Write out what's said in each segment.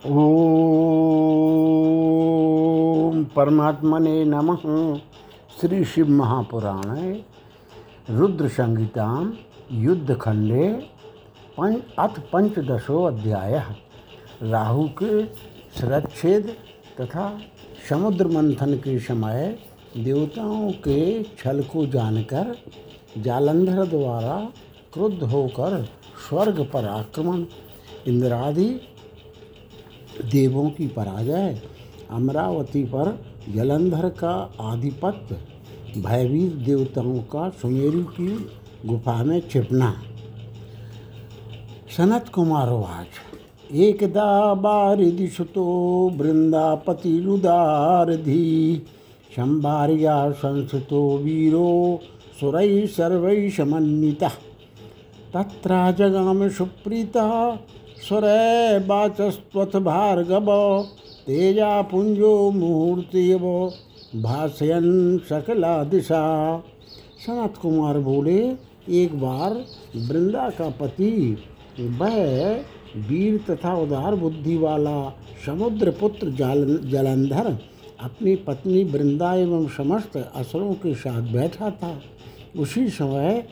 ओम परमात्मने नमः। श्री शिव महापुराण रुद्र संहिताम युद्ध खंडे पंच अथ पंचदशो अध्याय। राहु के शिरच्छेद तथा समुद्र मंथन के समय देवताओं के छल को जानकर जालंधर द्वारा क्रुद्ध होकर स्वर्ग पर आक्रमण। इंद्रादि देवों की पराजय, अमरावती पर जलंधर का आधिपत्य, भयभीत देवताओं का सुमेरु की गुफा में छिपना। सनत कुमारवाच एकदा बारिदि सुतो वृंदापति रुदारधि संभार्या संस्थितो वीरो सुरैः सर्वैः समन्वितः। तत्रा जगाम सुप्रीतः स्वरे वाचस्त्वथ भार्गव, तेजा पुंजो मुहूर्तिव भाषयन सकला दिशा सनत कुमार बोले, एक बार वृंदा का पति, वह वीर तथा उदार बुद्धि वाला समुद्र पुत्र जल, जलंधर, अपनी पत्नी वृंदा एवं समस्त असुरों के साथ बैठा था। उसी समय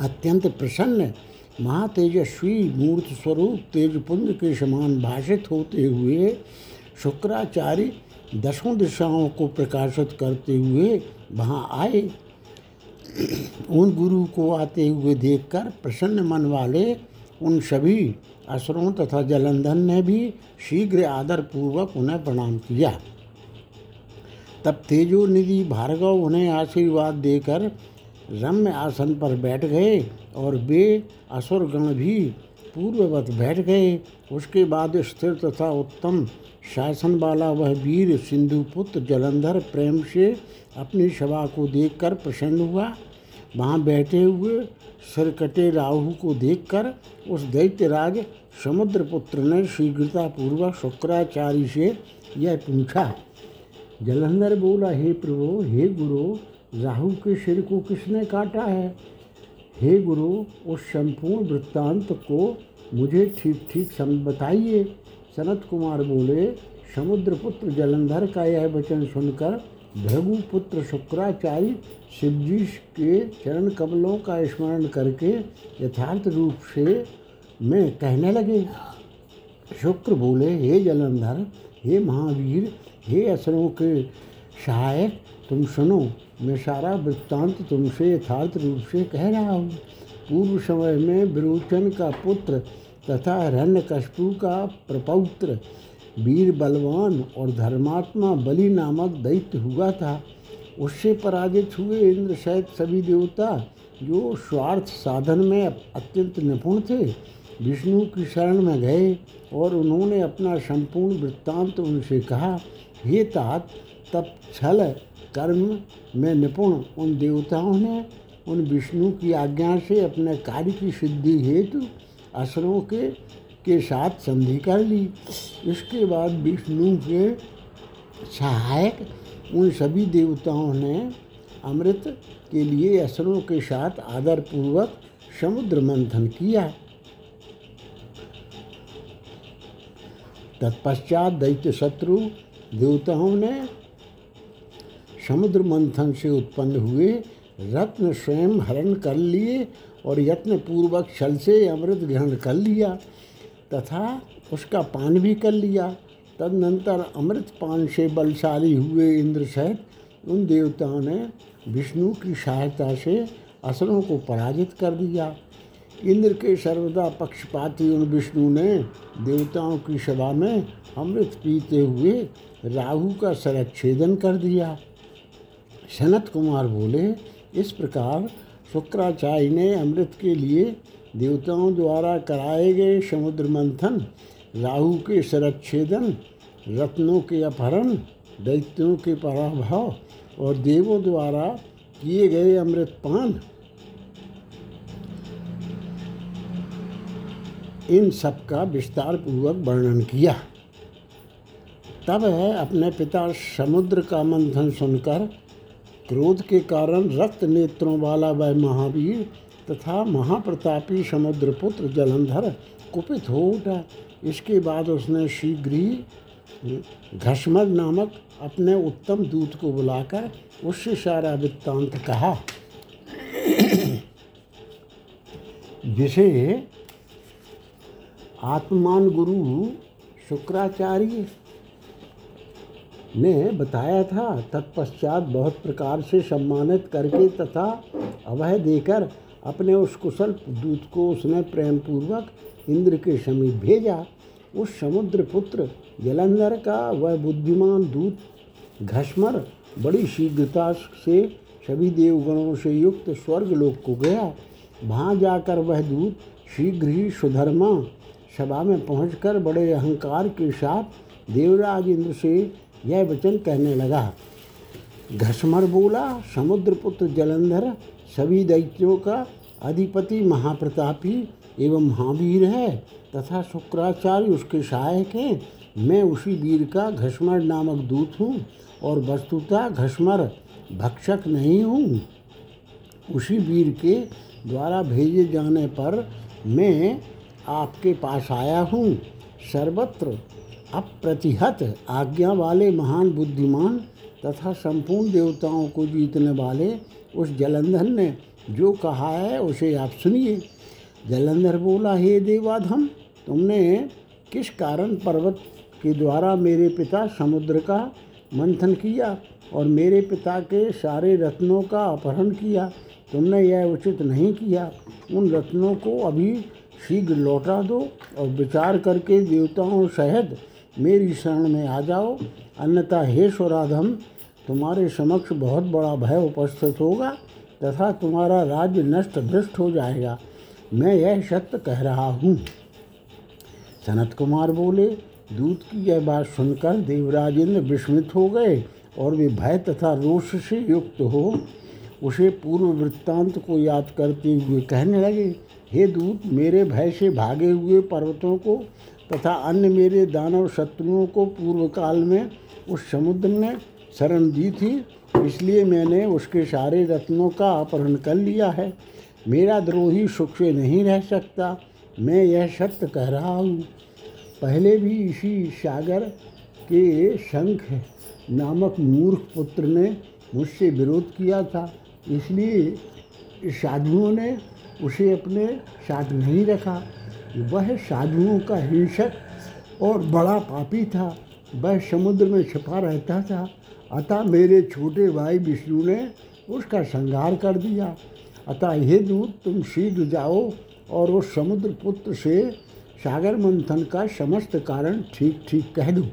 अत्यंत प्रसन्न महातेजस्वी मूर्त स्वरूप तेजपुंज के समान भाषित होते हुए शुक्राचार्य दसों दिशाओं को प्रकाशित करते हुए वहाँ आए। उन गुरु को आते हुए देखकर प्रसन्न मन वाले उन सभी असुरों तथा जलंधन ने भी शीघ्र आदर पूर्वक उन्हें प्रणाम किया। तब तेजो निधि भार्गव उन्हें आशीर्वाद देकर रम्य आसन पर बैठ गए। और वे असुरगण भी पूर्ववत बैठ गए। उसके बाद स्थिर तथा उत्तम शासन वाला वह वीर सिंधुपुत्र जलंधर प्रेम से अपनी सभा को देखकर प्रसन्न हुआ। वहाँ बैठे हुए सरकटे राहु को देखकर उस दैत्यराज समुद्रपुत्र ने शीघ्रतापूर्वक शुक्राचार्य से यह पूछा, जलंधर बोला, हे प्रभु, हे गुरु, राहु के सिर को किसने काटा है? हे गुरु, उस संपूर्ण वृत्तांत को मुझे ठीक ठीक सम, बताइए। सनत कुमार बोले समुद्रपुत्र जलंधर का यह वचन सुनकर भृगुपुत्र शुक्राचार्य शिवजी के चरण कमलों का स्मरण करके यथार्थ रूप से मैं कहने लगे। शुक्र बोले, हे जलंधर, हे महावीर, हे असरों के सहायक, तुम सुनो। मैं सारा वृत्तांत तुमसे यथार्थ रूप से कह रहा हूँ। पूर्व समय में विरोचन का पुत्र तथा हिरण्यकशपु का प्रपौत्र, वीर बलवान और धर्मात्मा बलि नामक दैत्य हुआ था। उससे पराजित हुए इंद्र सहित सभी देवता जो स्वार्थ साधन में अत्यंत निपुण थे, विष्णु की शरण में गए और उन्होंने अपना संपूर्ण वृत्तांत उनसे कहा, हे तात तब छल कर्म में निपुण उन देवताओं ने उन विष्णु की आज्ञा से अपने कार्य की सिद्धि हेतु असुरों के के साथ संधि कर ली। इसके बाद विष्णु के सहायक उन सभी देवताओं ने अमृत के लिए असुरों के साथ आदरपूर्वक समुद्र मंथन किया। तत्पश्चात दैत्य शत्रु देवताओं ने समुद्र मंथन से उत्पन्न हुए रत्न स्वयं हरण कर लिए और यत्न पूर्वक छल से अमृत ग्रहण कर लिया तथा उसका पान भी कर लिया। तदनंतर अमृत पान से बलशाली हुए इंद्र सहित उन देवताओं ने विष्णु की सहायता से असुरों को पराजित कर दिया। इंद्र के सर्वदा पक्षपाती उन विष्णु ने देवताओं की सभा में अमृत पीते हुए राहु का सरच्छेदन कर दिया। सनत कुमार बोले, इस प्रकार शुक्राचार्य ने अमृत के लिए देवताओं द्वारा कराए गए समुद्र मंथन, राहु के सरच्छेदन रत्नों के अपहरण, दैत्यों के पराभव और देवों द्वारा किए गए अमृतपान इन सब का विस्तार पूर्वक वर्णन किया। तब है अपने पिता समुद्र का मंथन सुनकर क्रोध के कारण रक्त नेत्रों वाला वह महावीर तथा महाप्रतापी समुद्रपुत्र जलंधर कुपित हो उठा। इसके बाद उसने शीघ्र ही घसमर नामक अपने उत्तम दूत को बुलाकर उससे सारा वृत्तांत कहा। जिसे आत्मान गुरु शुक्राचार्य ने बताया था, तत्पश्चात बहुत प्रकार से सम्मानित करके तथा अभय देकर अपने उस कुशल दूत को उसने प्रेम पूर्वक इंद्र के समीप भेजा। उस समुद्र पुत्र जलंधर का वह बुद्धिमान दूत घसमर बड़ी शीघ्रता से सभी देवगणों से युक्त स्वर्ग लोक को गया। वहाँ जाकर वह दूत शीघ्र ही सुधर्मा सभा में पहुंचकर बड़े अहंकार के साथ देवराज इंद्र से यह वचन कहने लगा घसमर बोला, समुद्रपुत्र जलंधर, सभी दैत्यों का अधिपति महाप्रतापी एवं महावीर है, तथा शुक्राचार्य उसके सहायक हैं। मैं उसी वीर का घसमर नामक दूत हूँ और वस्तुतः घसमर भक्षक नहीं हूँ। उसी वीर के द्वारा भेजे जाने पर मैं आपके पास आया हूँ। सर्वत्र अप्रतिहत आज्ञा वाले महान बुद्धिमान तथा संपूर्ण देवताओं को जीतने वाले उस जलंधर ने जो कहा है, उसे आप सुनिए। जलंधर बोला, हे देवाधम, तुमने किस कारण पर्वत के द्वारा मेरे पिता समुद्र का मंथन किया और मेरे पिता के सारे रत्नों का अपहरण किया? तुमने यह उचित नहीं किया। उन रत्नों को अभी शीघ्र लौटा दो और विचार करके देवताओं सहित मेरी शरण में आ जाओ। अन्यथा हे स्वराधम, तुम्हारे समक्ष बहुत बड़ा भय उपस्थित होगा तथा तुम्हारा राज्य नष्ट भ्रष्ट हो जाएगा। मैं यह सत्य कह रहा हूँ। सनत कुमार बोले, दूत की यह बात सुनकर देवराजेंद्र विस्मित हो गए और वे भय तथा रोष से युक्त हो उसे पूर्व वृत्तांत को याद करते हुए कहने लगे, हे दूत, मेरे भय से भागे हुए पर्वतों को तथा अन्य मेरे दानव शत्रुओं को पूर्व काल में उस समुद्र ने शरण दी थी, इसलिए मैंने उसके सारे रत्नों का अपहरण कर लिया है। मेरा द्रोही सुख से नहीं रह सकता, मैं यह सत्य कह रहा हूँ। पहले भी इसी सागर के शंख नामक मूर्ख पुत्र ने मुझसे विरोध किया था, इसलिए साधुओं ने उसे अपने साथ नहीं रखा। वह साधुओं का हिंसक और बड़ा पापी था। वह समुद्र में छिपा रहता था। अतः मेरे छोटे भाई विष्णु ने उसका संहार कर दिया। अतः हे दूत, तुम शीघ्र जाओ और उस समुद्र पुत्र से सागर मंथन का समस्त कारण ठीक ठीक कह दो।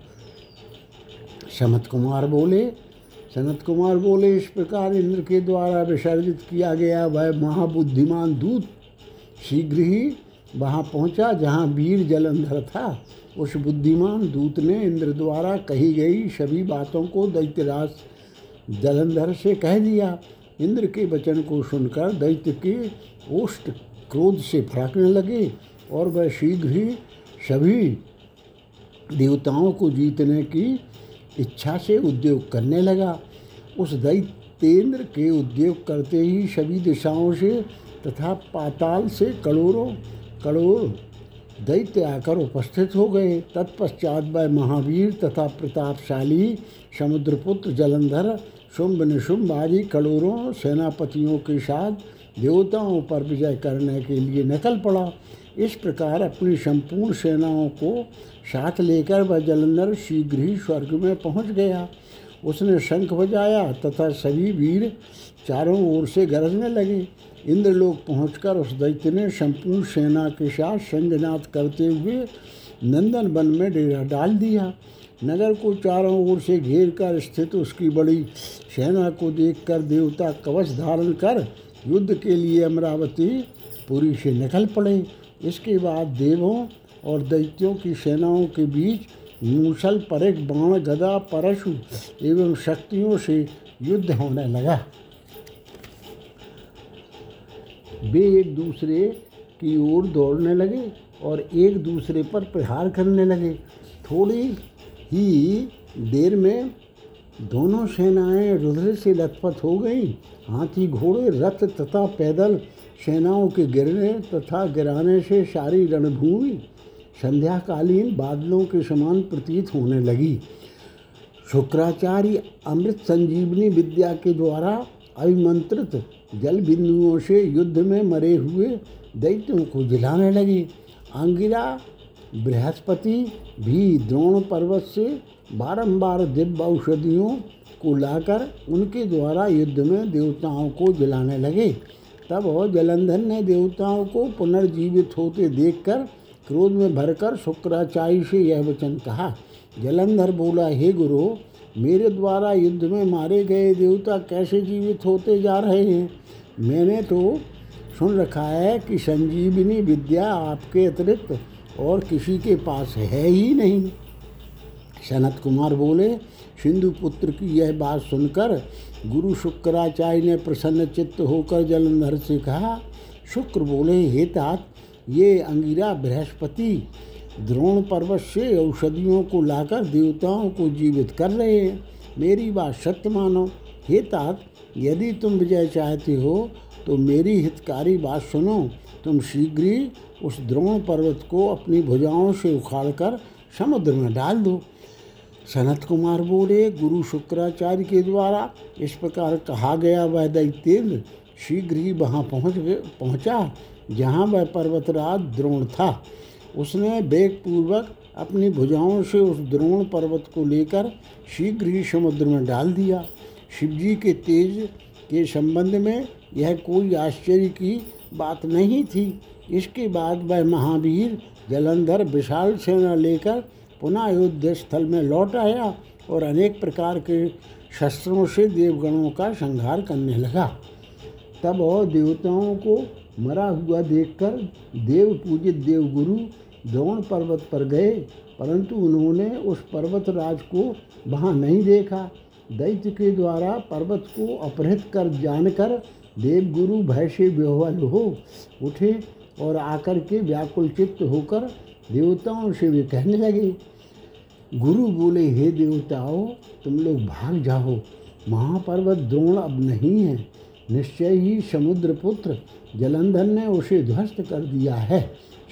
समत कुमार बोले, सनत कुमार बोले, इस प्रकार इंद्र के द्वारा विसर्जित किया गया वह महाबुद्धिमान दूत शीघ्र ही वहाँ पहुँचा जहाँ वीर जलंधर था। उस बुद्धिमान दूत ने इंद्र द्वारा कही गई सभी बातों को दैत्यराज जलंधर से कह दिया। इंद्र के वचन को सुनकर दैत्य के ओष्ट क्रोध से फड़कने लगे और वह शीघ्र ही सभी देवताओं को जीतने की इच्छा से उद्योग करने लगा। उस दैत्येंद्र के उद्योग करते ही सभी दिशाओं से तथा पाताल से करोड़ों करोड़ दैत्य आकर उपस्थित हो गए। तत्पश्चात वह महावीर तथा प्रतापशाली, समुद्रपुत्र, जलंधर शुंभ निशुंभ आदि करोड़ों सेनापतियों के साथ देवताओं पर विजय करने के लिए निकल पड़ा। इस प्रकार अपनी संपूर्ण सेनाओं को साथ लेकर वह जलंधर शीघ्र ही स्वर्ग में पहुँच गया। उसने शंख बजाया तथा सभी वीर चारों ओर से गरजने लगे। इंद्रलोक पहुंचकर उस दैत्य ने संपूर्ण सेना के साथ संगनाथ करते हुए नंदन वन में डेरा डाल दिया। नगर को चारों ओर से घेर कर स्थित उसकी बड़ी सेना को देखकर देवता कवच धारण कर युद्ध के लिए अमरावती पुरी से निकल पड़े। इसके बाद देवों और दैत्यों की सेनाओं के बीच मूसल परिक बाण, गदा, परशु एवं शक्तियों से युद्ध होने लगा। वे एक दूसरे की ओर दौड़ने लगे और एक दूसरे पर प्रहार करने लगे। थोड़ी ही देर में दोनों सेनाएँ रुद्र से लथपथ हो गईं। हाथी घोड़े, रथ तथा पैदल सेनाओं के गिरने तथा गिराने से सारी रणभूमि संध्याकालीन बादलों के समान प्रतीत होने लगी। शुक्राचार्य अमृत संजीवनी विद्या के द्वारा अभिमंत्रित जल बिंदुओं से युद्ध में मरे हुए दैत्यों को जिलाने लगे। अंगिरा बृहस्पति भी द्रोण पर्वत से बारंबार दिव्य औषधियों को लाकर उनके द्वारा युद्ध में देवताओं को जिलाने लगे। तब जलंधर ने देवताओं को पुनर्जीवित होते देखकर क्रोध में भरकर शुक्राचार्य से यह वचन कहा, जलंधर बोला, हे गुरु मेरे द्वारा युद्ध में मारे गए देवता कैसे जीवित होते जा रहे हैं? मैंने तो सुन रखा है कि संजीवनी विद्या आपके अतिरिक्त और किसी के पास है ही नहीं। सनत कुमार बोले, सिंधु पुत्र की यह बात सुनकर गुरु शुक्राचार्य ने प्रसन्न चित्त होकर जलंधर से कहा, शुक्र बोले, हे तात, ये अंगिरा बृहस्पति द्रोण पर्वत से औषधियों को लाकर देवताओं को जीवित कर रहे हैं। मेरी बात सत्य मानो। हे तात, यदि तुम विजय चाहते हो तो मेरी हितकारी बात सुनो। तुम शीघ्र ही उस द्रोण पर्वत को अपनी भुजाओं से उखाड़कर समुद्र में डाल दो। सनत कुमार बोले, गुरु शुक्राचार्य के द्वारा इस प्रकार कहा गया वह दैत्येंद्र शीघ्र ही वहाँ पहुँच पहुँचा, जहाँ वह पर्वतराज द्रोण था। उसने वेगपूर्वक अपनी भुजाओं से उस द्रोण पर्वत को लेकर शीघ्र ही समुद्र में डाल दिया। शिवजी के तेज के संबंध में यह कोई आश्चर्य की बात नहीं थी। इसके बाद वह महावीर जलंधर विशाल सेना लेकर पुनः युद्ध स्थल में लौट आया और अनेक प्रकार के शस्त्रों से देवगणों का संहार करने लगा। तब और देवताओं को मरा हुआ देखकर देव पूजित देवगुरु द्रोण पर्वत पर गए, परंतु उन्होंने उस पर्वत राज को वहाँ नहीं देखा। दैत्य के द्वारा पर्वत को अपहृत कर जानकर देवगुरु भय से विह्वल हो उठे और आकर के व्याकुल चित्त होकर देवताओं से वे कहने लगे, गुरु बोले, हे देवताओं, तुम लोग भाग जाओ। महापर्वत द्रोण अब नहीं है। निश्चय ही समुद्रपुत्र जलंधर ने उसे ध्वस्त कर दिया है।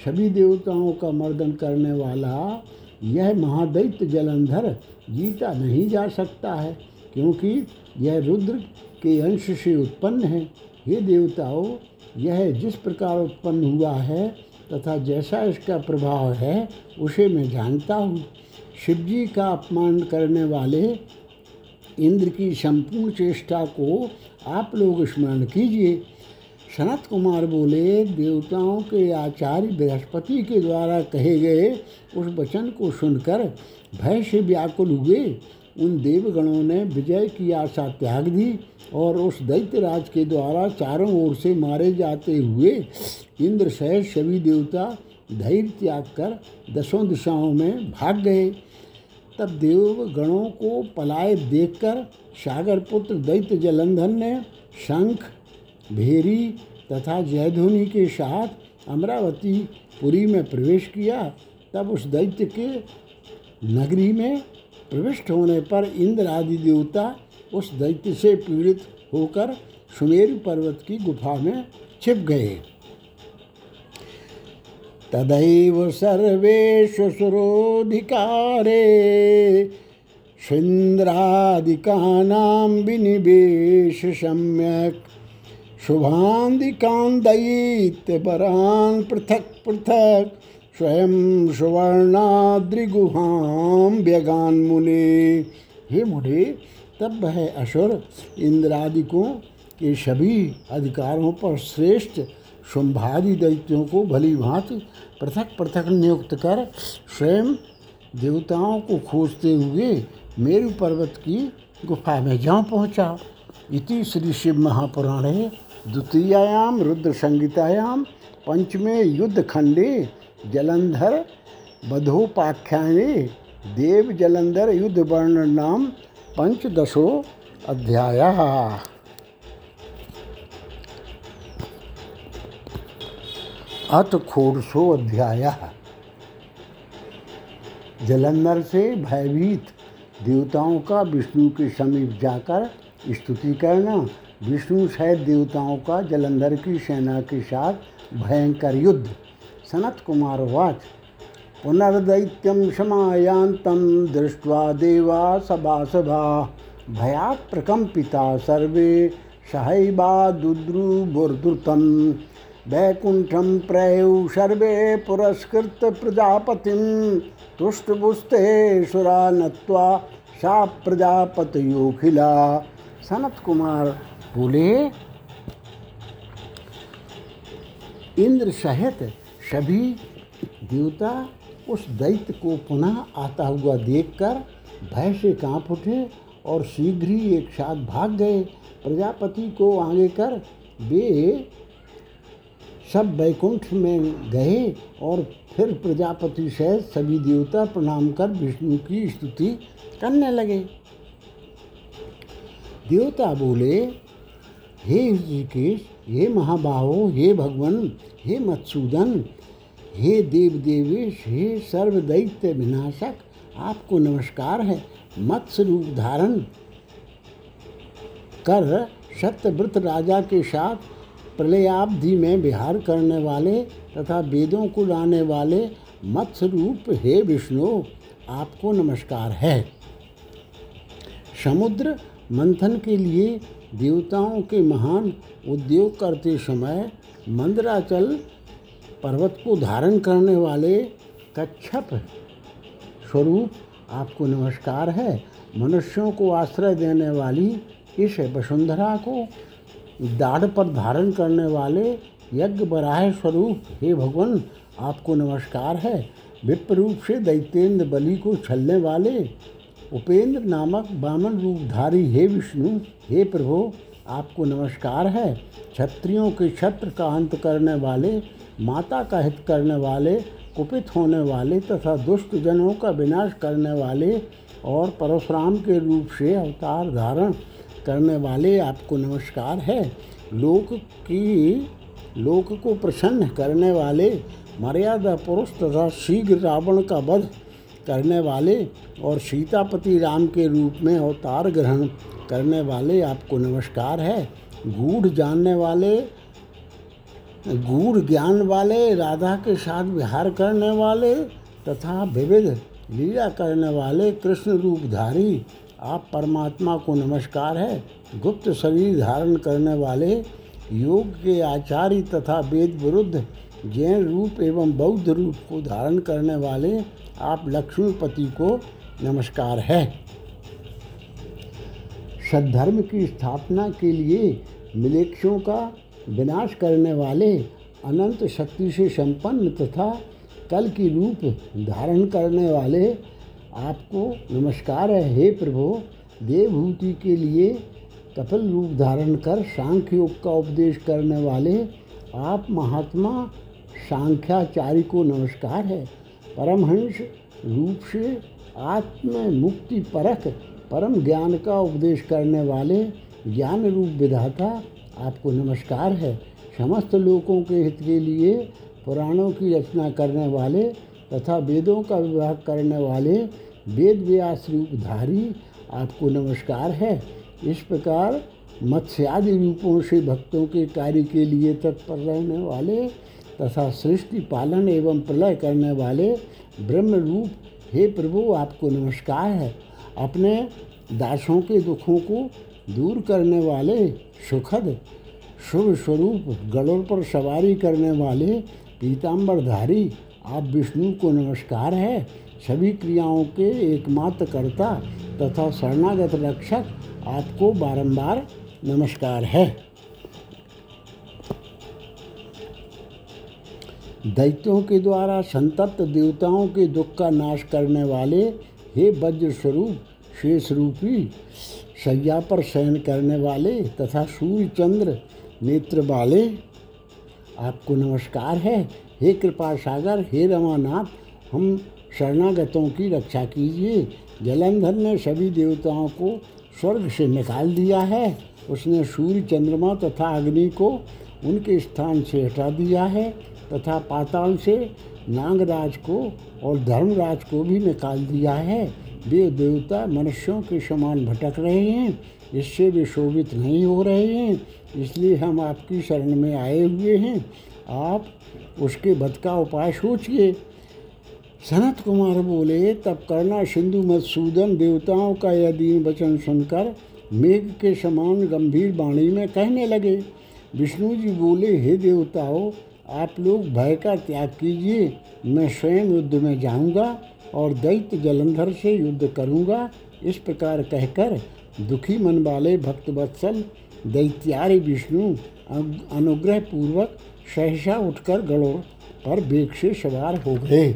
सभी देवताओं का मर्दन करने वाला यह महादैत्य जलंधर जीता नहीं जा सकता है, क्योंकि यह रुद्र के अंश से उत्पन्न है। ये देवताओं, यह जिस प्रकार उत्पन्न हुआ है तथा जैसा इसका प्रभाव है, उसे मैं जानता हूँ। शिवजी का अपमान करने वाले इंद्र की संपूर्ण चेष्टा को आप लोग स्मरण कीजिए। सनत कुमार बोले, देवताओं के आचार्य बृहस्पति के द्वारा कहे गए उस वचन को सुनकर भय से व्याकुल हुए। उन देवगणों ने विजय की आशा त्याग दी और उस दैत्यराज के द्वारा चारों ओर से मारे जाते हुए इंद्र सहित सभी देवता धैर्य त्याग कर दसों दिशाओं में भाग गए। तब देवगणों को पलाए देखकर सागरपुत्र दैत्य जलंधर ने शंख भेरी तथा जयध्वनि के साथ अमरावती पुरी में प्रवेश किया, तब उस दैत्य के नगरी में प्रविष्ट होने पर इंद्र आदि देवता उस दैत्य से पीड़ित होकर सुमेरु पर्वत की गुफा में छिप गए। तदैव सर्वेषु सुरोधिकारे स्विन्द्रादिकानां विनिवेश सम्यक् शुभान्दिकान् दैत्यपरान् पृथक् पृथक् स्वयं सुवर्णाद्रिगुहां व्यगान मुने हे मुने, तब वह असुर, इंद्रादिकों के सभी अधिकारों पर श्रेष्ठ शुंभादि दैत्यों को भली भांति पृथक पृथक नियुक्त कर स्वयं देवताओं को खोजते हुए मेरु पर्वत की गुफा में जहाँ पहुँचा। इति श्री शिव महापुराणे द्वितीयायाम रुद्र संगीतायाम पंचमे युद्ध खंडे जलंधर बधोपाख्याने देव जलंधर युद्ध वर्णन नाम पंचदशो अध्याय। अथ खोड़सो अध्याय। जलंधर से भयभीत देवताओं का विष्णु के समीप जाकर स्तुति करना विष्णु सहित देवताओं का जलंधर की सेना के साथ भयंकर युद्ध। सनत कुमार वाच, पुनर्दैत्यं समायान्तं दृष्ट्वा देवा सभासभा भयात् प्रकम्पिता सर्वे सहैवा दुद्रुबुर्दृतं वैकुण्ठं प्रयौ सर्वे पुरस्कृत प्रजापतिं तुष्टबुस्ते सुरा नत्वा सा प्रजापतयोखिला। सनत कुमार बोले, इंद्र सहित सभी देवता उस दैत्य को पुनः आता हुआ देखकर भय से काँप उठे और शीघ्र ही एक साथ भाग गए। प्रजापति को आगे कर वे सब वैकुंठ में गए और फिर प्रजापति सहित सभी देवता प्रणाम कर विष्णु की स्तुति करने लगे। देवता बोले हे ऋषिकेश, हे महाबाहो, हे भगवन, हे मत्सूदन, हे देव देवेश हे सर्व दैत्य विनाशक, आपको नमस्कार है। मत्स्य रूप धारण कर सत्यव्रत राजा के साथ प्रलयाब्धि में विहार करने वाले तथा वेदों को लाने वाले मत्स्य रूप हे विष्णु, आपको नमस्कार है। समुद्र मंथन के लिए देवताओं के महान उद्योग करते समय मंदराचल पर्वत को धारण करने वाले कच्छप स्वरूप आपको नमस्कार है। मनुष्यों को आश्रय देने वाली इस वसुंधरा को दाढ़ पर धारण करने वाले यज्ञ बराह स्वरूप हे भगवान, आपको नमस्कार है। विप्र रूप से दैत्येंद्र बलि को छलने वाले उपेंद्र नामक बामन रूपधारी हे विष्णु, हे प्रभु, आपको नमस्कार है। क्षत्रियों के छत्र का अंत करने वाले, माता का हित करने वाले, कुपित होने वाले तथा दुष्ट जनों का विनाश करने वाले और परशुराम के रूप से अवतार धारण करने वाले आपको नमस्कार है। लोक की, लोक को प्रसन्न करने वाले, मर्यादा पुरुष तथा शीघ्र रावण का वध करने वाले और सीतापति राम के रूप में अवतार ग्रहण करने वाले आपको नमस्कार है। गूढ़ जानने वाले, गूढ़ ज्ञान वाले, राधा के साथ विहार करने वाले तथा विविध लीला करने वाले कृष्ण रूपधारी आप परमात्मा को नमस्कार है। गुप्त शरीर धारण करने वाले, योग के आचार्य तथा वेद विरुद्ध जैन रूप एवं बौद्ध रूप को धारण करने वाले आप लक्ष्मीपति को नमस्कार है। सद्धर्म की स्थापना के लिए मिलेक्षों का विनाश करने वाले अनंत शक्ति से संपन्न तथा कल की रूप धारण करने वाले आपको नमस्कार है। हे प्रभु, देवभूति के लिए कपिल रूप धारण कर सांख्य योग का उपदेश करने वाले आप महात्मा सांख्याचार्य को नमस्कार है। परमहंस रूप से आत्म मुक्ति परख परम ज्ञान का उपदेश करने वाले ज्ञान रूप विधाता आपको नमस्कार है। समस्त लोगों के हित के लिए, पुराणों की रचना करने वाले तथा वेदों का विवाह करने वाले वेद व्यास रूपधारी आपको नमस्कार है। इस प्रकार मत्स्यादि रूपों से भक्तों के कार्य के लिए तत्पर रहने वाले तथा सृष्टि, पालन एवं प्रलय करने वाले ब्रह्म रूप हे प्रभु, आपको नमस्कार है। अपने दासों के दुखों को दूर करने वाले सुखद, शुभ स्वरूप गड़ों पर सवारी करने वाले पीताम्बरधारी, आप विष्णु को नमस्कार है। सभी क्रियाओं के एकमात्र कर्ता तथा शरणागत रक्षक आपको बारंबार नमस्कार है। दैत्यों के द्वारा संतप्त देवताओं के दुख का नाश करने वाले हे वज्र स्वरूप शेष रूपी सैया पर शयन करने वाले तथा सूर्य चंद्र नेत्र वाले, आपको नमस्कार है। हे कृपा सागर, हे रमानाथ, हम शरणागतों की रक्षा कीजिए। जलंधर ने सभी देवताओं को स्वर्ग से निकाल दिया है। उसने सूर्य चंद्रमा तथा अग्नि को उनके स्थान से हटा दिया है। तथा पाताल से नागराज को और धर्मराज को भी निकाल दिया है। वे देवता मनुष्यों के समान भटक रहे हैं, इससे वे शोभित नहीं हो रहे हैं, इसलिए हम आपकी शरण में आए हुए हैं। आप उसके बद का उपाय सोचिए। सनत कुमार बोले, तब करना सिंधु मधुसूदन देवताओं का यह दीन वचन सुनकर मेघ के समान गंभीर वाणी में कहने लगे। विष्णु जी बोले, हे देवताओं आप लोग भय का त्याग कीजिए, मैं स्वयं युद्ध में जाऊँगा और दैत्य जलंधर से युद्ध करूँगा। इस प्रकार कहकर दुखी मन वाले भक्तवत्सल दैत्यार्य विष्णु अनुग्रह पूर्वक सहसा उठकर गड़ों पर बेग से सवार हो गए।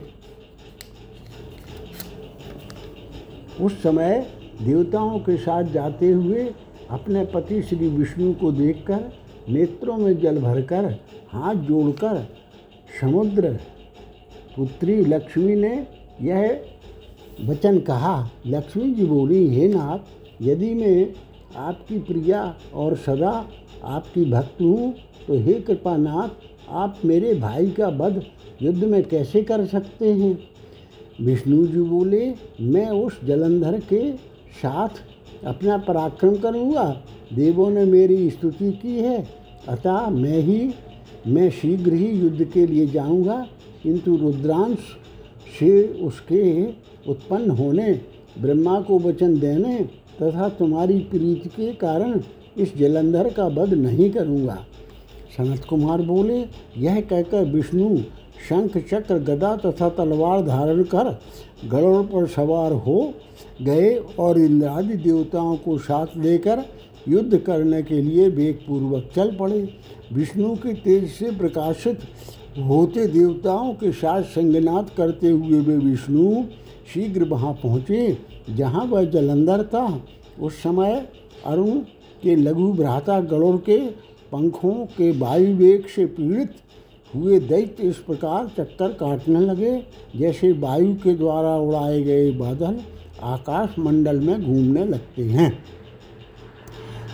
उस समय देवताओं के साथ जाते हुए अपने पति श्री विष्णु को देखकर नेत्रों में जल भरकर हाथ जोड़कर समुद्र पुत्री लक्ष्मी ने यह वचन कहा। लक्ष्मी जी बोली, हे नाथ, यदि मैं आपकी प्रिया और सदा आपकी भक्त हूँ तो हे कृपानाथ, आप मेरे भाई का वध युद्ध में कैसे कर सकते हैं? विष्णु जी बोले, मैं उस जलंधर के साथ अपना पराक्रम करूँगा। देवों ने मेरी स्तुति की है। अतः मैं ही मैं शीघ्र ही युद्ध के लिए जाऊँगा, किंतु रुद्रांश से उसके उत्पन्न होने, ब्रह्मा को वचन देने तथा तुम्हारी प्रीति के कारण इस जलंधर का वध नहीं करूँगा। सनत कुमार बोले, यह कहकर विष्णु शंख, चक्र, गदा तथा तलवार धारण कर गरुड़ पर सवार हो, गए और इंद्रादि देवताओं को साथ लेकर युद्ध करने के लिए वेगपूर्वक चल पड़े। विष्णु के तेज से प्रकाशित होते देवताओं के साथ संगनाथ करते हुए वे विष्णु शीघ्र वहाँ पहुँचे, जहाँ वह जलंधर था। उस समय अरुण के लघु भ्राता गरुड़ के पंखों के वायु वेग से पीड़ित हुए दैत्य इस प्रकार चक्कर काटने लगे, जैसे वायु के द्वारा उड़ाए गए बादल आकाश मंडल में घूमने लगते हैं।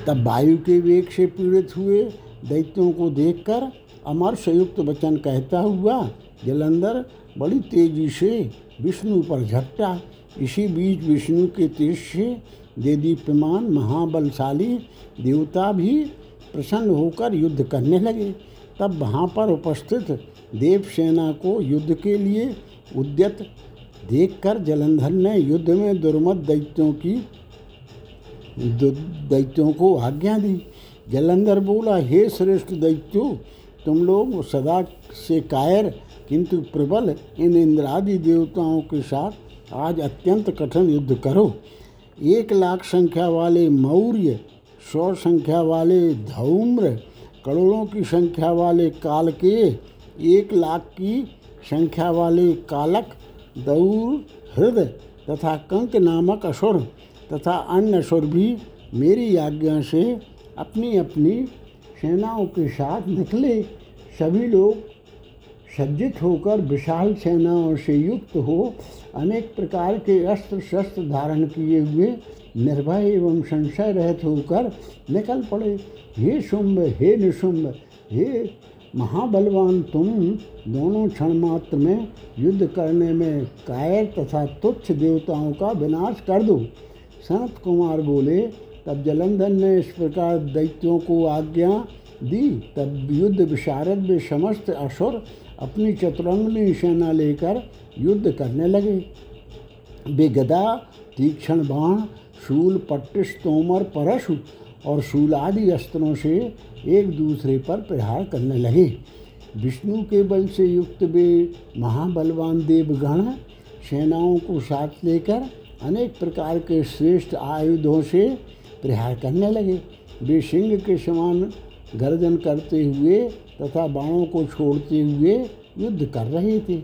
तब वायु के वेग से पीड़ित हुए, दैत्यों को देखकर अमर संयुक्त वचन कहता हुआ, जलंधर बड़ी तेज़ी से विष्णु पर झपटा। इसी बीच विष्णु के तेज से देदीप्यमान महाबलशाली देवता भी प्रसन्न होकर युद्ध करने लगे। तब वहाँ पर उपस्थित देव सेना को युद्ध के लिए उद्यत देखकर जलंधर ने युद्ध में दुर्मत दैत्यों की दैत्यों को आज्ञा दी। जलंधर बोला, हे श्रेष्ठ दैत्यो, तुम लोग सदा से कायर, किंतु प्रबल इन इंद्रादि देवताओं के साथ आज अत्यंत कठिन युद्ध करो। एक लाख संख्या वाले मौर्य, सौ संख्या वाले धौम्र, करोड़ों की संख्या वाले काल के एक लाख की संख्या वाले कालक, दौर, हृदय तथा कंक नामक असुर तथा अन्य असुर भी मेरी आज्ञा से अपनी अपनी सेनाओं के साथ निकले। सभी लोग सज्जित होकर विशाल सेनाओं से युक्त हो, अनेक प्रकार के अस्त्र शस्त्र धारण किए हुए, निर्भय एवं संशय रहित होकर निकल पड़े। हे शुंभ, हे निशुंभ, हे महाबलवान, तुम दोनों क्षण मात्र में युद्ध करने में कायर तथा तुच्छ देवताओं का विनाश कर दो। सनत कुमार बोले, तब जलंधर ने इस प्रकार दैत्यों को आज्ञा दी, तब युद्ध विशारद में समस्त असुर अपनी चतुरंगनी सेना लेकर युद्ध करने लगे। वे गदा, तीक्ष्ण बाण, शूल पट्टिश तोमर, परशु और शूलादि अस्त्रों से एक दूसरे पर प्रहार करने लगे। विष्णु के बल से युक्त वे महाबलवान देवगण सेनाओं को साथ लेकर अनेक प्रकार के श्रेष्ठ आयुधों से प्रहार करने लगे। वे सिंह के समान गर्जन करते हुए तथा बाणों को छोड़ते हुए युद्ध कर रहे थे।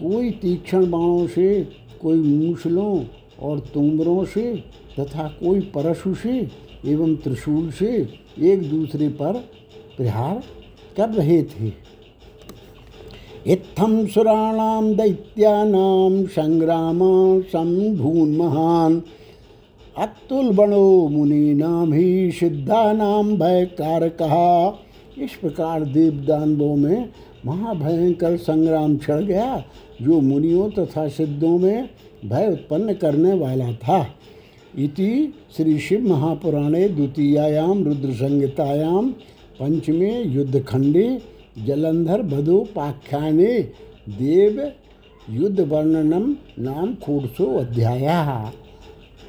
कोई तीक्ष्ण बाणों से, कोई मूसलों और तुमरों से तथा कोई परशु से एवं त्रिशूल से एक दूसरे पर प्रहार कर रहे थे। इत्थम सुराणाम दैत्यानाम संग्राम संभून महान। अतुल बणो मुनि नाम ही सिद्धा नाम भय कहा इस प्रकार देवदानवों में महाभयंकर संग्राम छड़ गया, जो मुनियों तथा सिद्धों में भय उत्पन्न करने वाला था। इति श्री शिव महापुराणे द्वितीयायाम रुद्र संहितायाम पंचमे युद्धखंडे जलंधर बधोपाख्याने देव युद्ध वर्णनम नाम खूडसो अध्याय।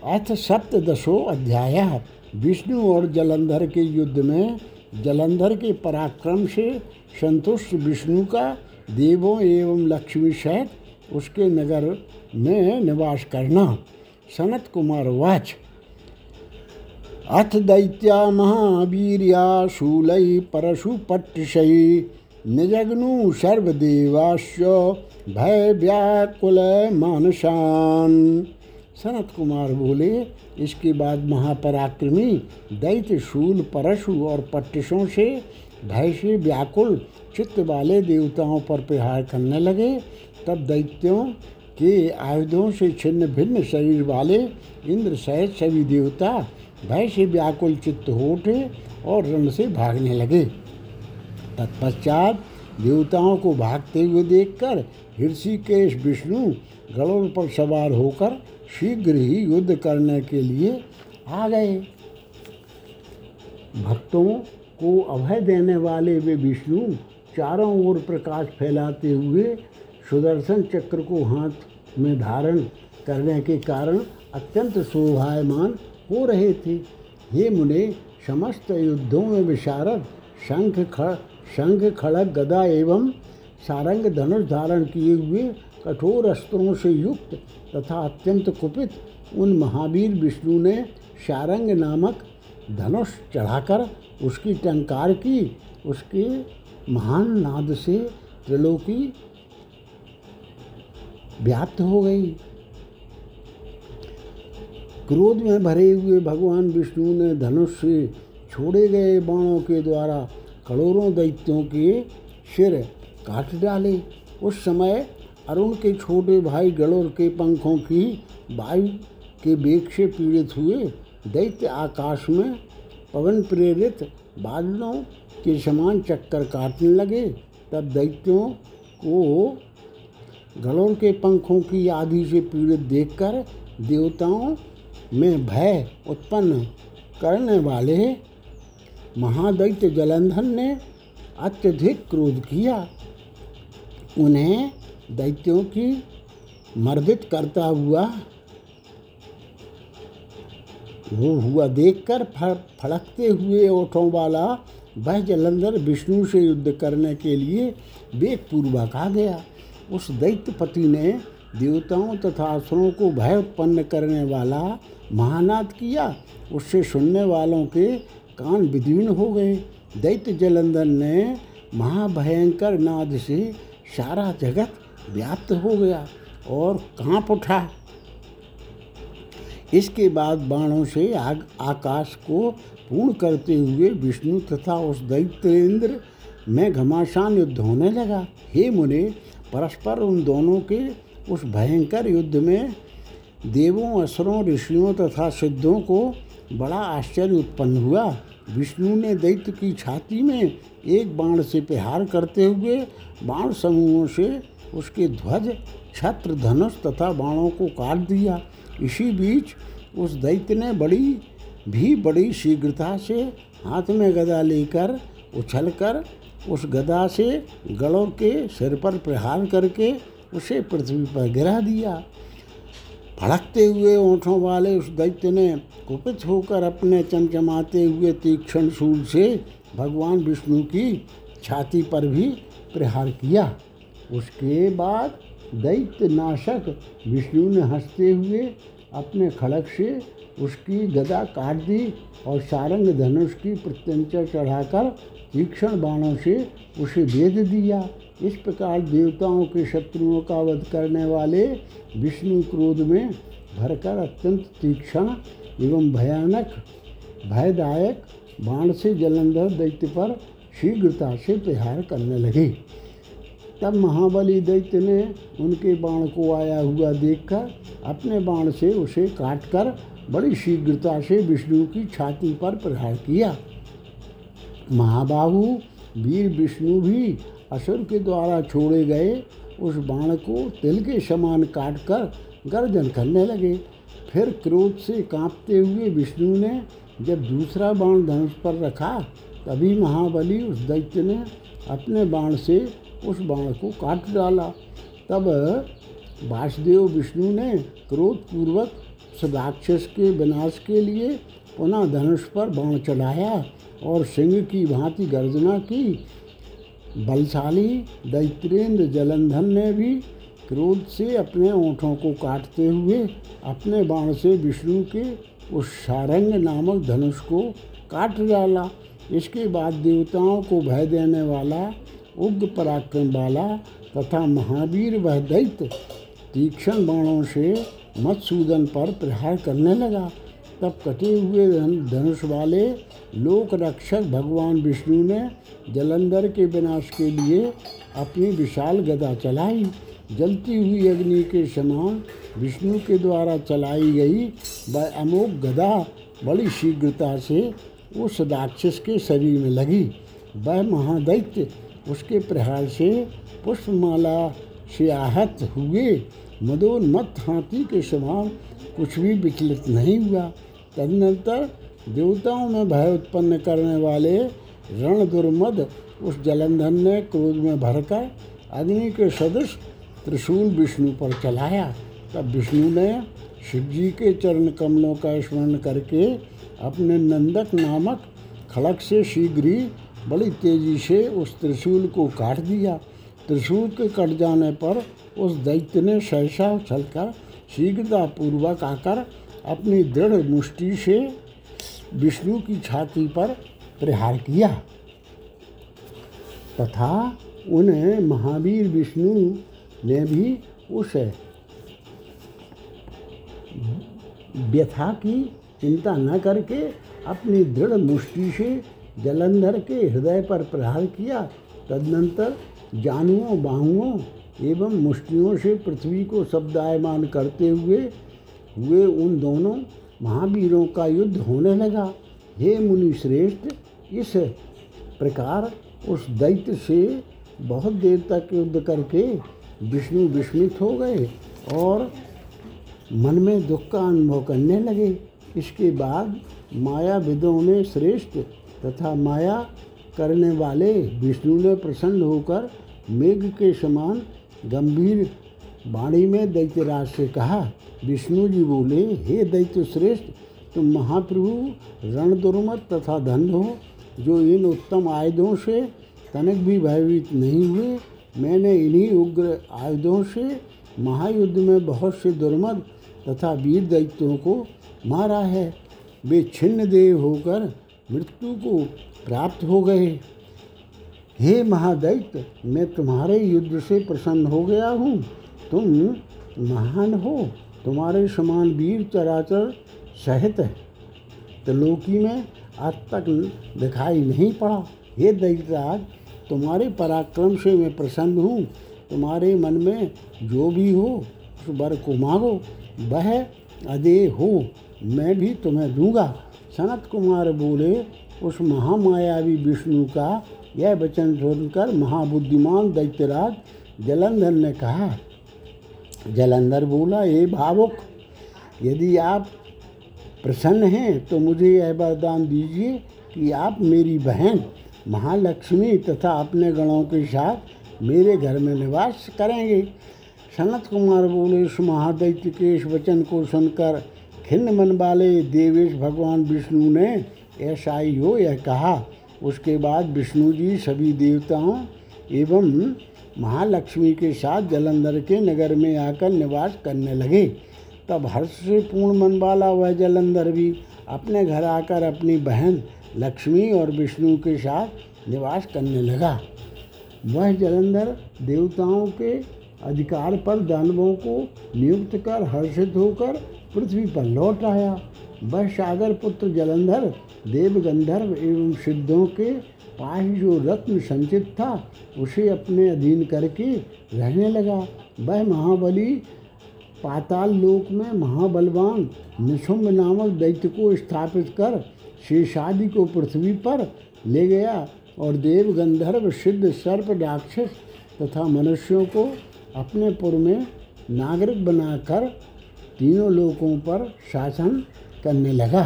अथ सप्तदशो अध्याय। विष्णु और जलंधर के युद्ध में जलंधर के पराक्रम से संतुष्ट विष्णु का देवों एवं लक्ष्मी सहित उसके नगर में निवास करना। सनत कुमार वाच अथ दैत्या महावीर्या शूलै परशुपट्टिशै निजग्नु सर्वदेवाश्च भय व्याकुल मानसान सनत कुमार बोले, इसके बाद महापराक्रमी दैत्य शूल, परशु और पट्टिशों से भय से व्याकुल चित्त वाले देवताओं पर प्रहार करने लगे। तब दैत्यों के आयुधों से छिन्न भिन्न शरीर वाले इंद्र सहित सभी देवता भय से व्याकुल चित्त हो उठे और रण से भागने लगे। तत्पश्चात देवताओं को भागते हुए देखकर ऋषिकेश विष्णु गरुड़ पर सवार होकर शीघ्र ही युद्ध करने के लिए आ गए। भक्तों को अभय देने वाले वे विष्णु चारों ओर प्रकाश फैलाते हुए सुदर्शन चक्र को हाथ में धारण करने के कारण अत्यंत शोभायमान हो रहे थे। हे मुने, समस्त युद्धों में विशारद, शंख ख, शंख खड़ग गदा एवं सारंग धनुष धारण किए हुए कठोर अस्त्रों से युक्त तथा अत्यंत कुपित उन महावीर विष्णु ने शारंग नामक धनुष चढ़ाकर उसकी टंकार की, उसके महान नाद से त्रिलोकी व्याप्त हो गई। क्रोध में भरे हुए भगवान विष्णु ने धनुष से छोड़े गए बाणों के द्वारा करोड़ों दैत्यों के सिर काट डाले। उस समय अरुण के छोटे भाई गणोर के पंखों की वायु के बेग से पीड़ित हुए दैत्य आकाश में पवन प्रेरित बादलों के समान चक्कर काटने लगे। तब दैत्यों को गणों के पंखों की आदि से पीड़ित देखकर देवताओं में भय उत्पन्न करने वाले महादैत्य जलंधर ने अत्यधिक क्रोध किया। उन्हें दैत्यों की मर्दित करता हुआ, वो हुआ देखकर फड़कते हुए ओठों वाला वह जलंधर विष्णु से युद्ध करने के लिए वेग पूर्वक आ गया। उस दैत्यपति ने देवताओं तथा असुरों को भय उत्पन्न करने वाला महानाद किया। उससे सुनने वालों के कान विदीर्ण हो गए। दैत्य जलंधर ने महाभयंकर नाद से सारा जगत व्याप्त हो गया और काँप उठा। इसके बाद बाणों से आग, आकाश को पूर्ण करते हुए विष्णु तथा उस दैत्य इंद्र में घमासान युद्ध होने लगा। हे मुने, परस्पर उन दोनों के उस भयंकर युद्ध में देवों, असुरों, ऋषियों तथा सिद्धों को बड़ा आश्चर्य उत्पन्न हुआ। विष्णु ने दैत्य की छाती में एक बाण से प्रहार करते हुए बाण समूहों से उसके ध्वज, छत्र, धनुष तथा बाणों को काट दिया। इसी बीच उस दैत्य ने बड़ी, भी बड़ी शीघ्रता से हाथ में गदा लेकर, उछलकर उस गदा से गड़ों के सिर पर प्रहार करके उसे पृथ्वी पर गिरा दिया। भड़कते हुए ओठों वाले उस दैत्य ने कुपित होकर अपने चमचमाते हुए तीक्ष्ण सूल से भगवान विष्णु की छाती पर भी प्रहार किया। उसके बाद दैत्य नाशक विष्णु ने हँसते हुए अपने खड़क से उसकी गदा काट दी और सारंग धनुष की प्रत्यंचा चढ़ाकर तीक्ष्ण बाणों से उसे वेद दिया। इस प्रकार देवताओं के शत्रुओं का वध करने वाले विष्णु क्रोध में भरकर अत्यंत तीक्ष्ण एवं भयानक, भयदायक बाण से जलंधर दैत्य पर शीघ्रता से प्रहार करने लगे। तब महाबली दैत्य ने उनके बाण को आया हुआ देखकर अपने बाण से उसे काटकर बड़ी शीघ्रता से विष्णु की छाती पर प्रहार किया। महाबाहु, वीर विष्णु भी असुर के द्वारा छोड़े गए उस बाण को तिल के समान काटकर गर्जन करने लगे। फिर क्रोध से कांपते हुए विष्णु ने जब दूसरा बाण धनुष पर रखा, तभी महाबली उस दैत्य ने अपने बाण से उस बाण को काट डाला। तब वासुदेव विष्णु ने क्रोधपूर्वक उस राक्षस के विनाश के लिए पुनः धनुष पर बाण चढ़ाया और सिंह की भांति गर्जना की। बलशाली दैत्रेंद्र जलंधर ने भी क्रोध से अपने ओंठों को काटते हुए अपने बाण से विष्णु के उस सारंग नामक धनुष को काट डाला। इसके बाद देवताओं को भय देने वाला, उग्र पराक्रम वाला तथा महावीर वह दैत्य तीक्ष्ण बाणों से मत्सूदन पर प्रहार करने लगा। तब कटे हुए धनुष वाले लोक रक्षक भगवान विष्णु ने जलंधर के विनाश के लिए अपनी विशाल गदा चलाई। जलती हुई अग्नि के समान विष्णु के द्वारा चलाई गई वह अमोघ गदा बड़ी शीघ्रता से उस राक्षस के शरीर में लगी। वह महादैत्य उसके प्रहार से पुष्पमाला से आहत हुए। मदोन्मत्त हाथी के समान कुछ भी विचलित नहीं हुआ। तदनंतर देवताओं में भय उत्पन्न करने वाले रण दुर्मद उस जलंधर ने क्रोध में भरकर अग्नि के सदृश त्रिशूल विष्णु पर चलाया। तब विष्णु ने शिव जी के चरण कमलों का स्मरण करके अपने नंदक नामक खड़क से शीघ्र ही बड़ी तेज़ी से उस त्रिशूल को काट दिया। त्रिशूल के कट जाने पर उस दैत्य ने सहसा उछलकर शीघ्रतापूर्वक आकर अपनी दृढ़ मुष्टि से विष्णु की छाती पर प्रहार किया। तथा उन्हें महावीर विष्णु ने भी उस व्यथा की चिंता न करके अपनी दृढ़ मुष्टि से जलंधर के हृदय पर प्रहार किया। तदनंतर जानुओं, बाहुओं एवं मुष्टियों से पृथ्वी को शब्दायमान करते हुए हुए उन दोनों महावीरों का युद्ध होने लगा। हे मुनि श्रेष्ठ, इस प्रकार उस दैत्य से बहुत देर तक युद्ध करके विष्णु विस्मित हो गए और मन में दुख का अनुभव करने लगे। इसके बाद माया विदों में श्रेष्ठ तथा माया करने वाले विष्णु ने प्रसन्न होकर मेघ के समान गंभीर वाणी में दैत्यराज से कहा, विष्णु जी बोले, हे दैत्य श्रेष्ठ, तुम महाप्रभु रणदुर्मत तथा धन हो, जो इन उत्तम आयुधों से तनक भी भयभीत नहीं हुए, मैंने इन्हीं उग्र आयुधों से महायुद्ध में बहुत से दुर्मद तथा वीर दैत्यों को मारा है। वे छिन्न देव होकर मृत्यु को प्राप्त हो गए। हे महादैत्य, मैं तुम्हारे युद्ध से प्रसन्न हो गया हूँ। तुम महान हो। तुम्हारे समान वीर चराचर सहित है। त्रिलोकी में आज तक दिखाई नहीं पड़ा। हे दैत्यराज तुम्हारे पराक्रम से मैं प्रसन्न हूँ। तुम्हारे मन में जो भी हो, उस वर को मांगो। वह अदे हो, मैं भी तुम्हें दूँगा। सनत कुमार बोले, उस महामायावी विष्णु का यह वचन सुनकर महाबुद्धिमान दैत्यराज जलंधर ने कहा जलंधर बोला ये भावुक, यदि आप प्रसन्न हैं तो मुझे यह वरदान दीजिए कि आप मेरी बहन महालक्ष्मी तथा अपने गणों के साथ मेरे घर में निवास करेंगे। सनत कुमार बोले उस महादैत्य के इस वचन को सुनकर खिन्न मन वाले देवेश भगवान विष्णु ने ऐसा ही हो यह कहा। उसके बाद विष्णु जी सभी देवताओं एवं महालक्ष्मी के साथ जलंधर के नगर में आकर निवास करने लगे। तब हर्ष से पूर्ण मन वाला वह जलंधर भी अपने घर आकर अपनी बहन लक्ष्मी और विष्णु के साथ निवास करने लगा। वह जलंधर देवताओं के अधिकार पर दानवों को नियुक्त कर हर्षित होकर पृथ्वी पर लौट आया। वह सागर पुत्र जलंधर देव गंधर्व एवं सिद्धों के पास जो रत्न संचित था, उसे अपने अधीन करके रहने लगा। वह महाबली पाताल लोक में महाबलवान निशुम्भ नामक दैत्य को स्थापित कर शेषादि को पृथ्वी पर ले गया और देव गंधर्व, सिद्ध सर्प, राक्षस तथा मनुष्यों को अपने पुर में नागरिक बनाकर तीनों लोकों पर शासन करने लगा।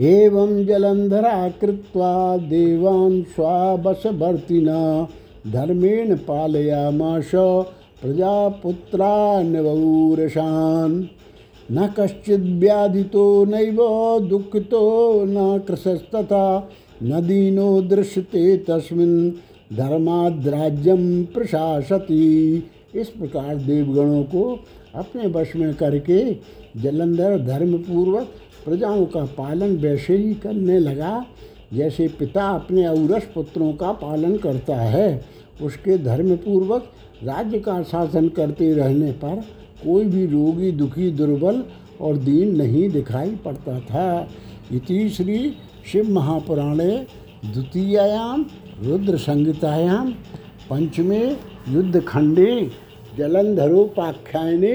एवं जलंधरा कृत्वा देवान् स्वावशवर्तिना धर्मेण पालयामाश प्रजापुत्रा निवौरशान् न कश्चिद्व्याधितो नैव, दुःखितो न कृशस्तथा, न दीनो दृश्यते तस्मिन् धर्माद्राज्यम प्रशासती। इस प्रकार देवगणों को अपने वश में करके जलंधर धर्मपूर्वक प्रजाओं का पालन वैसे ही करने लगा। जैसे पिता अपने औरस पुत्रों का पालन करता है, उसके धर्मपूर्वक राज्य का शासन करते रहने पर कोई भी रोगी दुखी, दुर्बल और दीन नहीं दिखाई पड़ता था। इति श्री शिव महापुराणे द्वितीयायाम रुद्र संहितायाम पंचमे युद्धखंडे जलंधरोपाख्याने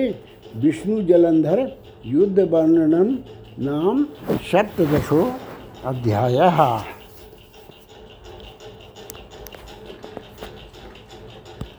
विष्णु जलंधर युद्ध वर्णनम नाम सप्तदशो अध्याय।